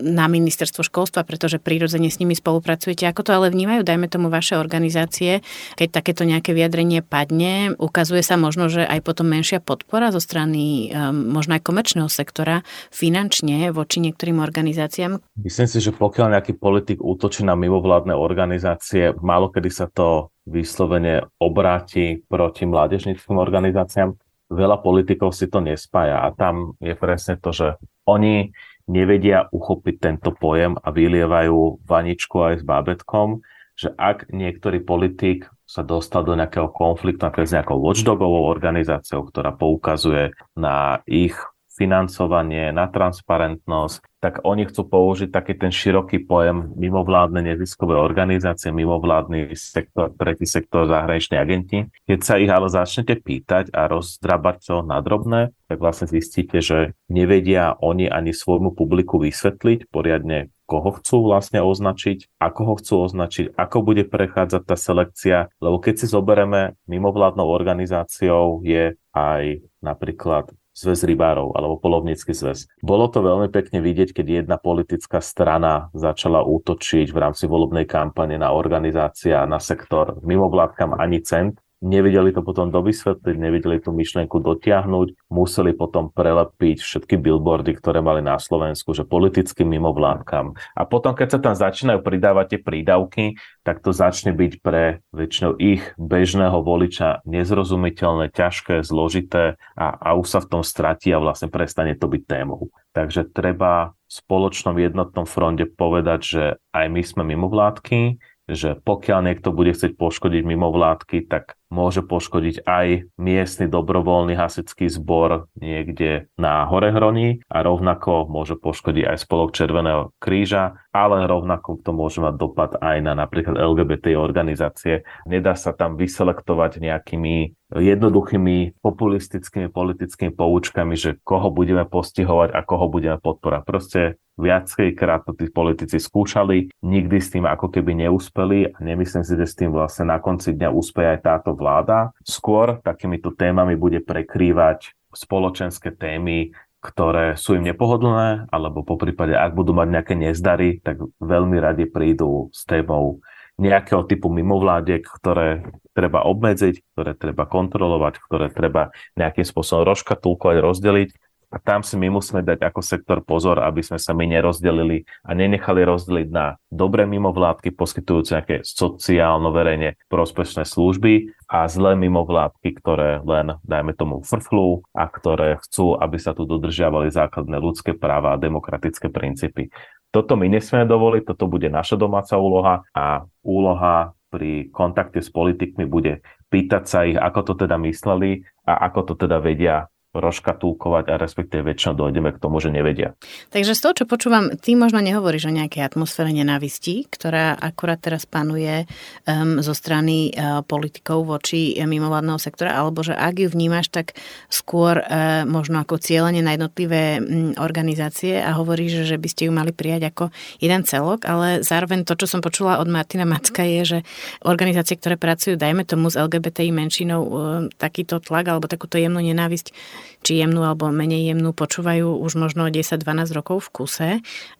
na ministerstvo školstva, pretože prirodzene s nimi spolupracujete. Ako to ale vnímajú, dajme tomu vaše organizácie, keď takéto nejaké vyjadrenie padne, ukazuje sa možno, že aj potom menšia podpora zo strany e, možno aj komerčného sektora finančne voči niektorým organizáciám? Myslím si, že pokiaľ nejaký politik útočí na mimovládne organizácie, málo kedy sa to vyslovene obráti proti mládežnickým organizáciám. Veľa politikov si to nespája a tam je presne to, že oni nevedia uchopiť tento pojem a vylievajú vaničku aj s bábetkom, že ak niektorý politik sa dostal do nejakého konfliktu napríklad s nejakou watchdogovou organizáciou, ktorá poukazuje na ich financovanie, na transparentnosť, tak oni chcú použiť taký ten široký pojem mimovládne neziskové organizácie, mimovládny sektor, tretí sektor, zahraniční agenti. Keď sa ich ale začnete pýtať a rozdrabať to na drobné, tak vlastne zistíte, že nevedia oni ani svojmu publiku vysvetliť poriadne, koho chcú vlastne označiť, ako ho chcú označiť, ako bude prechádzať tá selekcia, lebo keď si zoberieme mimovládnou organizáciou je aj napríklad zväz rybárov alebo polovnícky zväz. Bolo to veľmi pekne vidieť, keď jedna politická strana začala útočiť v rámci volebnej kampane na organizácia, na sektor mimovládkam ani cent nevedeli to potom dovysvetliť, nevedeli tú myšlienku dotiahnuť, museli potom prelepiť všetky billboardy, ktoré mali na Slovensku, že politickým mimovládkam. A potom, keď sa tam začínajú pridávať tie prídavky, tak to začne byť pre väčšinou ich bežného voliča nezrozumiteľné, ťažké, zložité a, a už sa v tom stratí a vlastne prestane to byť témou. Takže treba v spoločnom jednotnom fronte povedať, že aj my sme mimovládky, že pokiaľ niekto bude chcieť poškodiť mimovládky, tak môže poškodiť aj miestny dobrovoľný hasický zbor niekde na Horehroní a rovnako môže poškodiť aj spolok Červeného kríža, ale rovnako to môže mať dopad aj na napríklad LGBT organizácie. Nedá sa tam vyselektovať nejakými jednoduchými populistickými politickými poučkami, že koho budeme postihovať a koho budeme podporať. Proste viackrát to tí politici skúšali, nikdy s tým ako keby neúspeli a nemyslím si, že s tým vlastne na konci dňa úspeje aj táto vláda. Skôr takýmito témami bude prekrývať spoločenské témy, ktoré sú im nepohodlné, alebo po prípade, ak budú mať nejaké nezdary, tak veľmi radi prídu s témou nejakého typu mimovládiek, ktoré treba obmedziť, ktoré treba kontrolovať, ktoré treba nejakým spôsobom rozkatulkovať, rozdeliť a tam si my musíme dať ako sektor pozor, aby sme sa my nerozdelili a nenechali rozdeliť na dobré mimovládky poskytujúce nejaké sociálno verejne prospešné služby a zlé mimovládky, ktoré len, dajme tomu, frflú a ktoré chcú, aby sa tu dodržiavali základné ľudské práva a demokratické princípy. Toto my nesmieme dovoliť, toto bude naša domáca úloha a úloha pri kontakte s politikmi bude pýtať sa ich, ako to teda mysleli a ako to teda vedia rozkatúkovať a respektíve väčšinou dojdeme k tomu, že nevedia. Takže z toho, čo počúvam, ty možno nehovoríš o nejakej atmosfére nenávistí, ktorá akurát teraz panuje um, zo strany uh, politikov voči mimovládneho sektora, alebo že ak ju vnímaš, tak skôr uh, možno ako cieľenie na jednotlivé um, organizácie a hovoríš, že by ste ju mali prijať ako jeden celok, ale zároveň to, čo som počula od Martina Macka je, že organizácie, ktoré pracujú, dajme tomu s LGBTI menšinou, uh, takýto tlak alebo takúto jemnú nenávisť či jemnú alebo menej jemnú, počúvajú už možno 10-12 rokov v kuse.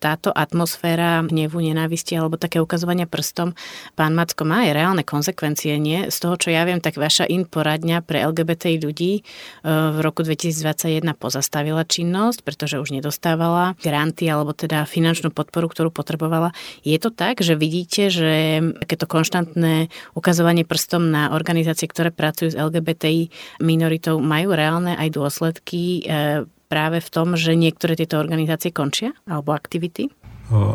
Táto atmosféra hnevu, nenávisti alebo také ukazovania prstom, pán Macko, má aj reálne konsekvencie, nie? Z toho, čo ja viem, tak vaša in poradňa pre LGBT ľudí e, v roku 2021 pozastavila činnosť, pretože už nedostávala granty alebo teda finančnú podporu, ktorú potrebovala. Je to tak, že vidíte, že takéto konštantné ukazovanie prstom na organizácie, ktoré pracujú s LGBTI minoritou, majú reálne aj dôsledky e, práve v tom, že niektoré tieto organizácie končia alebo aktivity?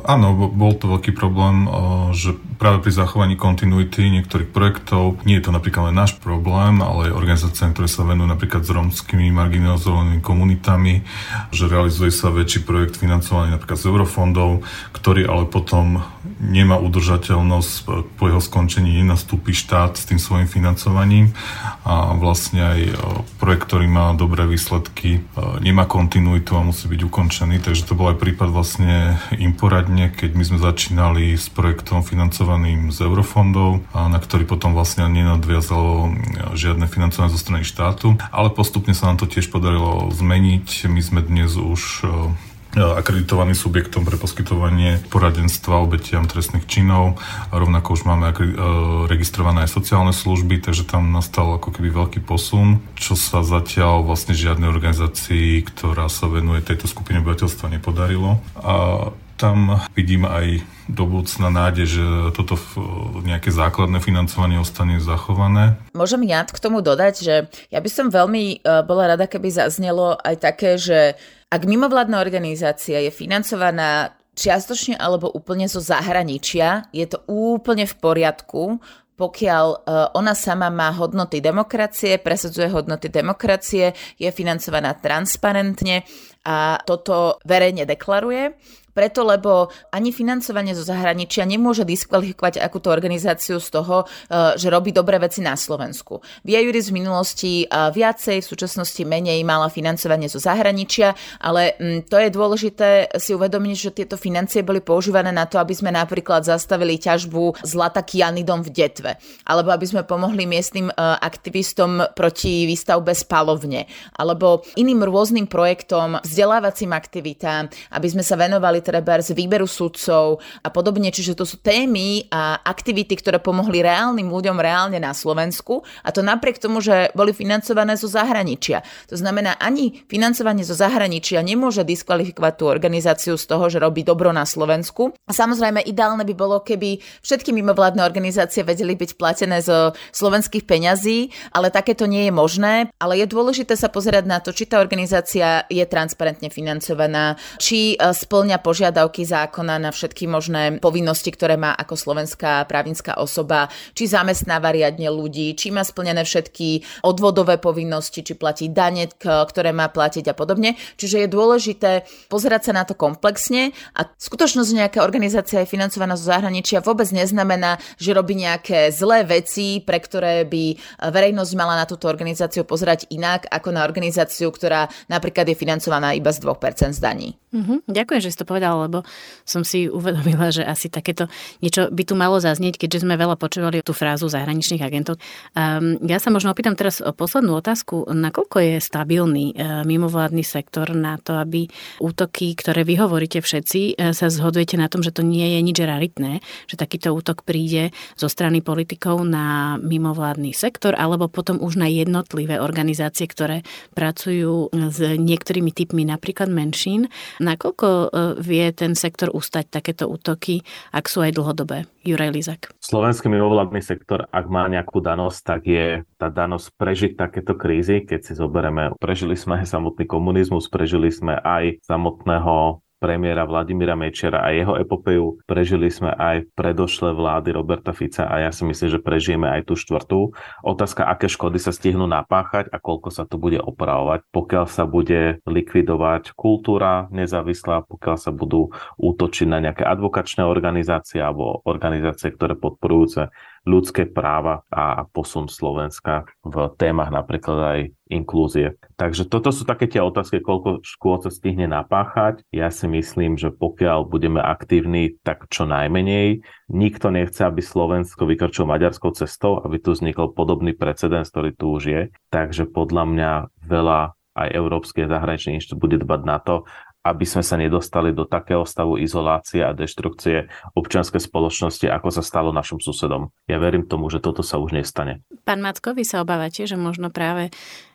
Áno, bol to veľký problém, že práve pri zachovaní kontinuity niektorých projektov, nie je to napríklad len náš problém, ale aj organizácie, ktoré sa venujú napríklad s romskými marginalizovanými komunitami, že realizuje sa väčší projekt financovaný napríklad z eurofondov, ktorý ale potom nemá udržateľnosť, po jeho skončení nenastúpi štát s tým svojim financovaním a vlastne aj projekt, ktorý má dobré výsledky, nemá kontinuitu a musí byť ukončený. Takže to bol aj prípad vlastne Imporadne, keď my sme začínali s projektom financovaným z eurofondov, na ktorý potom vlastne nenadviazalo žiadne financovanie zo strany štátu, ale postupne sa nám to tiež podarilo zmeniť. My sme dnes už akreditovaný subjektom pre poskytovanie poradenstva obetiam trestných činov. A rovnako už máme e, registrované aj sociálne služby, takže tam nastal ako keby veľký posun, čo sa zatiaľ vlastne žiadnej organizácii, ktorá sa venuje tejto skupine obyvateľstva nepodarilo. A tam vidím aj do budúcna nádej, že toto nejaké základné financovanie ostane zachované. Môžem ja k tomu dodať, že ja by som veľmi e, bola rada, keby zaznelo aj také, že ak mimovládna organizácia je financovaná čiastočne alebo úplne zo zahraničia, je to úplne v poriadku, pokiaľ e, ona sama má hodnoty demokracie, presadzuje hodnoty demokracie, je financovaná transparentne a toto verejne deklaruje preto, lebo ani financovanie zo zahraničia nemôže diskvalifikovať akúto organizáciu z toho, e, že robí dobré veci na Slovensku. Via Juris v minulosti e, viacej, v súčasnosti menej mala financovanie zo zahraničia, ale mm, to je dôležité si uvedomiť, že tieto financie boli používané na to, aby sme napríklad zastavili ťažbu zlata kianidom v Detve, alebo aby sme pomohli miestnym e, aktivistom proti výstavbe spalovne, alebo iným rôznym projektom, vzdelávacím aktivitám, aby sme sa venovali treba z výberu sudcov a podobne. Čiže to sú témy a aktivity, ktoré pomohli reálnym ľuďom reálne na Slovensku a to napriek tomu, že boli financované zo zahraničia. To znamená, ani financovanie zo zahraničia nemôže diskvalifikovať tú organizáciu z toho, že robí dobro na Slovensku. A samozrejme, ideálne by bolo, keby všetky mimovládne organizácie vedeli byť platené zo slovenských peňazí, ale takéto nie je možné. Ale je dôležité sa pozerať na to, či tá organizácia je transparentne financovaná, či e, splňa požiadavky zákona na všetky možné povinnosti, ktoré má ako slovenská právnická osoba, či zamestnáva riadne ľudí, či má splnené všetky odvodové povinnosti, či platí dane, ktoré má platiť a podobne. Čiže je dôležité pozerať sa na to komplexne a skutočnosť, že nejaká organizácia je financovaná zo zahraničia vôbec neznamená, že robí nejaké zlé veci, pre ktoré by verejnosť mala na túto organizáciu pozerať inak ako na organizáciu, ktorá napríklad je financovaná iba z 2% z daní. Mm-hmm. Ďakujem, že si to povedal, lebo som si uvedomila, že asi takéto niečo by tu malo zaznieť, keďže sme veľa počúvali tú frázu zahraničných agentov. Um, ja sa možno opýtam teraz o poslednú otázku. Nakoľko je stabilný uh, mimovládny sektor na to, aby útoky, ktoré vy hovoríte všetci, uh, sa zhodujete na tom, že to nie je nič raritné, že takýto útok príde zo strany politikov na mimovládny sektor, alebo potom už na jednotlivé organizácie, ktoré pracujú s niektorými typmi napríklad menšín Nakoľko e, vie ten sektor ustať takéto útoky, ak sú aj dlhodobé? Juraj Lizak. Slovenský mimovládny sektor, ak má nejakú danosť, tak je tá danosť prežiť takéto krízy. Keď si zoberieme, prežili sme samotný komunizmus, prežili sme aj samotného premiéra Vladimíra Mečera a jeho epopeju prežili sme aj predošlé vlády Roberta Fica a ja si myslím, že prežijeme aj tú štvrtú. Otázka, aké škody sa stihnú napáchať a koľko sa to bude opravovať, pokiaľ sa bude likvidovať kultúra nezávislá, pokiaľ sa budú útočiť na nejaké advokačné organizácie alebo organizácie, ktoré podporujúce ľudské práva a posun Slovenska v témach napríklad aj inklúzie. Takže toto sú také tie otázky, koľko škôl sa stihne napáchať. Ja si myslím, že pokiaľ budeme aktívni, tak čo najmenej. Nikto nechce, aby Slovensko vykračilo maďarskou cestou, aby tu vznikol podobný precedens, ktorý tu už je. Takže podľa mňa veľa aj Európske zahraničné inštitút bude dbať na to, aby sme sa nedostali do takého stavu izolácie a deštrukcie občianskej spoločnosti, ako sa stalo našim susedom. Ja verím tomu, že toto sa už nestane. Pán Macko, vy sa obávate, že možno práve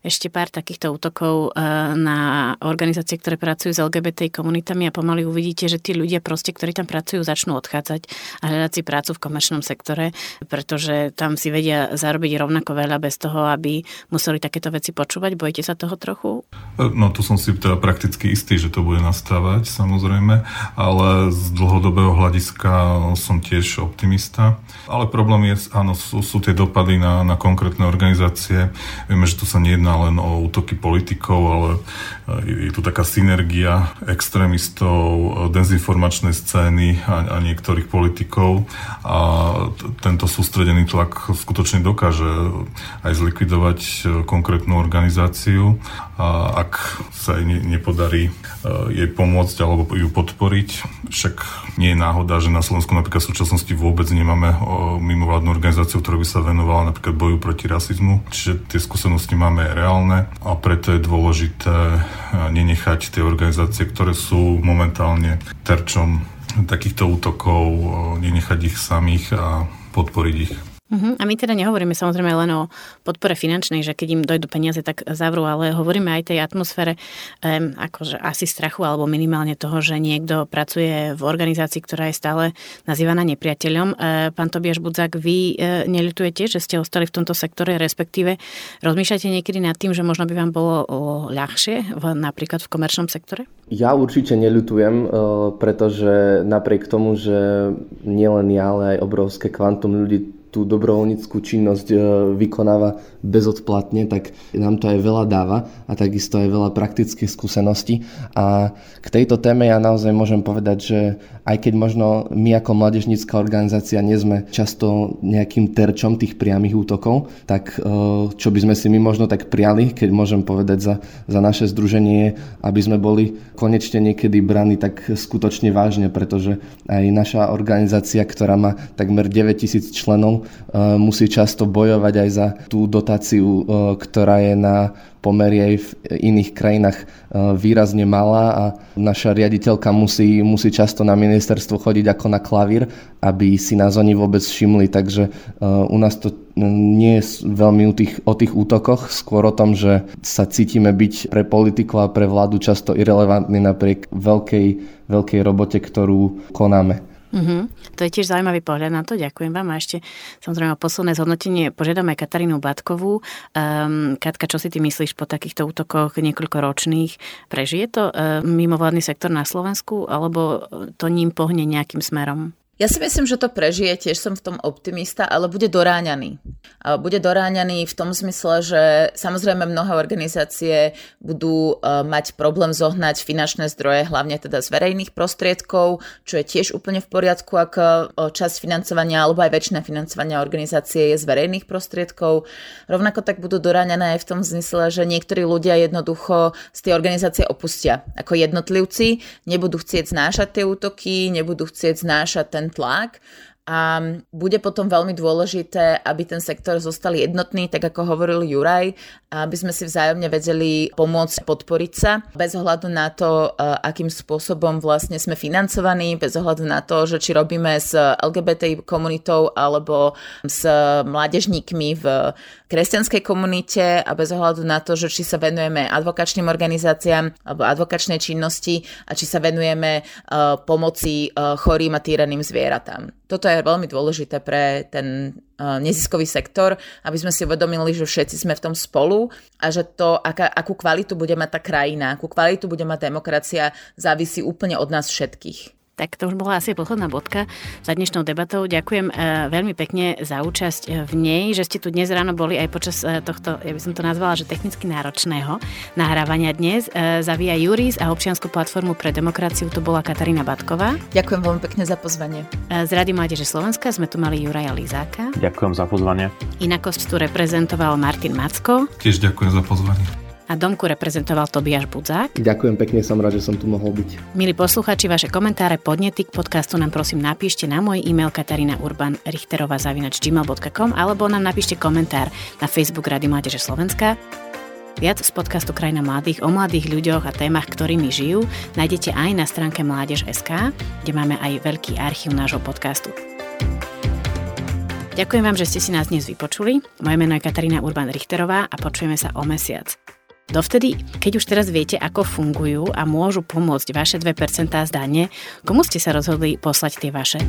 ešte pár takýchto útokov eh, na organizácie, ktoré pracujú s LGBT komunitami a pomaly uvidíte, že tí ľudia proste, ktorí tam pracujú, začnú odchádzať a hľadať si prácu v komerčnom sektore, pretože tam si vedia zarobiť rovnako veľa bez toho, aby museli takéto veci počúvať. Bojíte sa toho trochu? No tu som si teda prakticky istý, že to bude nastávať, samozrejme, ale z dlhodobého hľadiska som tiež optimista. Ale problém je, áno, sú, sú tie dopady na, na konkrétne organizácie. Vieme, že tu sa nejedná len o útoky politikov, ale je tu taká synergia extrémistov, dezinformačnej scény a, a niektorých politikov a t- tento sústredený tlak skutočne dokáže aj zlikvidovať e, konkrétnu organizáciu ak sa jej nepodarí e, jej pomôcť alebo ju podporiť. Však nie je náhoda, že na Slovensku napríklad v súčasnosti vôbec nemáme mimovládnu organizáciu, ktorá by sa venovala napríklad boju proti rasizmu. Čiže tie skúsenosti máme reálne a preto je dôležité nenechať tie organizácie, ktoré sú momentálne terčom takýchto útokov, nenechať ich samých a podporiť ich. Uh-huh. A my teda nehovoríme samozrejme len o podpore finančnej, že keď im dojdú peniaze, tak zavrú, ale hovoríme aj tej atmosfére um, akože asi strachu alebo minimálne toho, že niekto pracuje v organizácii, ktorá je stále nazývaná nepriateľom. Uh, pán Tobiaš Budzák, vy uh, neľutujete, že ste ostali v tomto sektore, respektíve rozmýšľate niekedy nad tým, že možno by vám bolo ľahšie v, napríklad v komerčnom sektore? Ja určite neľutujem, pretože napriek tomu, že nielen ja, ale aj obrovské kvantum ľudí tú dobrovoľníckú činnosť e, vykonáva bezodplatne, tak nám to aj veľa dáva a takisto aj veľa praktických skúseností. A k tejto téme ja naozaj môžem povedať, že aj keď možno my ako mladežnícka organizácia nie sme často nejakým terčom tých priamých útokov, tak e, čo by sme si my možno tak priali, keď môžem povedať za, za naše združenie, aby sme boli konečne niekedy braní tak skutočne vážne, pretože aj naša organizácia, ktorá má takmer 9000 členov, E, musí často bojovať aj za tú dotáciu, e, ktorá je na pomery aj v iných krajinách e, výrazne malá a naša riaditeľka musí, musí často na ministerstvo chodiť ako na klavír, aby si nás oni vôbec všimli, takže u nás to nie je veľmi o tých, o tých útokoch, skôr o tom, že sa cítime byť pre politiku a pre vládu často irrelevantní napriek veľkej, veľkej robote, ktorú konáme. Mm-hmm. To je tiež zaujímavý pohľad na to, ďakujem vám. A ešte samozrejme posledné zhodnotenie požiadame Katarínu Batkovú. Um, Katka, čo si ty myslíš po takýchto útokoch niekoľkoročných? Prežije to uh, mimovládny sektor na Slovensku alebo to ním pohne nejakým smerom? Ja si myslím, že to prežije, tiež som v tom optimista, ale bude doráňaný. Bude doráňaný v tom zmysle, že samozrejme mnohé organizácie budú e, mať problém zohnať finančné zdroje, hlavne teda z verejných prostriedkov, čo je tiež úplne v poriadku, ak e, časť financovania alebo aj väčšina financovania organizácie je z verejných prostriedkov. Rovnako tak budú doráňané aj v tom zmysle, že niektorí ľudia jednoducho z tej organizácie opustia. Ako jednotlivci nebudú chcieť znášať tie útoky, nebudú chcieť znášať ten ten tlak a bude potom veľmi dôležité, aby ten sektor zostal jednotný, tak ako hovoril Juraj, aby sme si vzájomne vedeli pomôcť podporiť sa, bez ohľadu na to, e, akým spôsobom vlastne sme financovaní, bez ohľadu na to, že či robíme s LGBT komunitou alebo s mládežníkmi v kresťanskej komunite a bez ohľadu na to, že či sa venujeme advokačným organizáciám alebo advokačnej činnosti a či sa venujeme uh, pomoci uh, chorým a týraným zvieratám. Toto je veľmi dôležité pre ten uh, neziskový sektor, aby sme si uvedomili, že všetci sme v tom spolu a že to, aká, akú kvalitu bude mať tá krajina, akú kvalitu bude mať demokracia, závisí úplne od nás všetkých. Tak to už bola asi posledná bodka za dnešnou debatou. Ďakujem e, veľmi pekne za účasť e, v nej, že ste tu dnes ráno boli aj počas e, tohto, ja by som to nazvala, že technicky náročného nahrávania dnes. Za Via Juris a občiansku platformu pre demokraciu to bola Katarína Batková. Ďakujem veľmi pekne za pozvanie. Z Rady Mládeže Slovenska sme tu mali Juraja Lizáka. Ďakujem za pozvanie. Inakosť tu reprezentoval Martin Macko. Tiež ďakujem za pozvanie a domku reprezentoval Tobiaš Budzák. Ďakujem pekne, som rád, že som tu mohol byť. Milí posluchači, vaše komentáre, podnety k podcastu nám prosím napíšte na môj e-mail Katarína Urban Richterová gmail.com alebo nám napíšte komentár na Facebook Rady Mládeže Slovenska. Viac z podcastu Krajina mladých o mladých ľuďoch a témach, ktorými žijú, nájdete aj na stránke Mládež.sk, kde máme aj veľký archív nášho podcastu. Ďakujem vám, že ste si nás dnes vypočuli. Moje meno je Katarína Urban Richterová a počujeme sa o mesiac. Dovtedy, keď už teraz viete, ako fungujú a môžu pomôcť vaše 2% zdanie, komu ste sa rozhodli poslať tie vaše?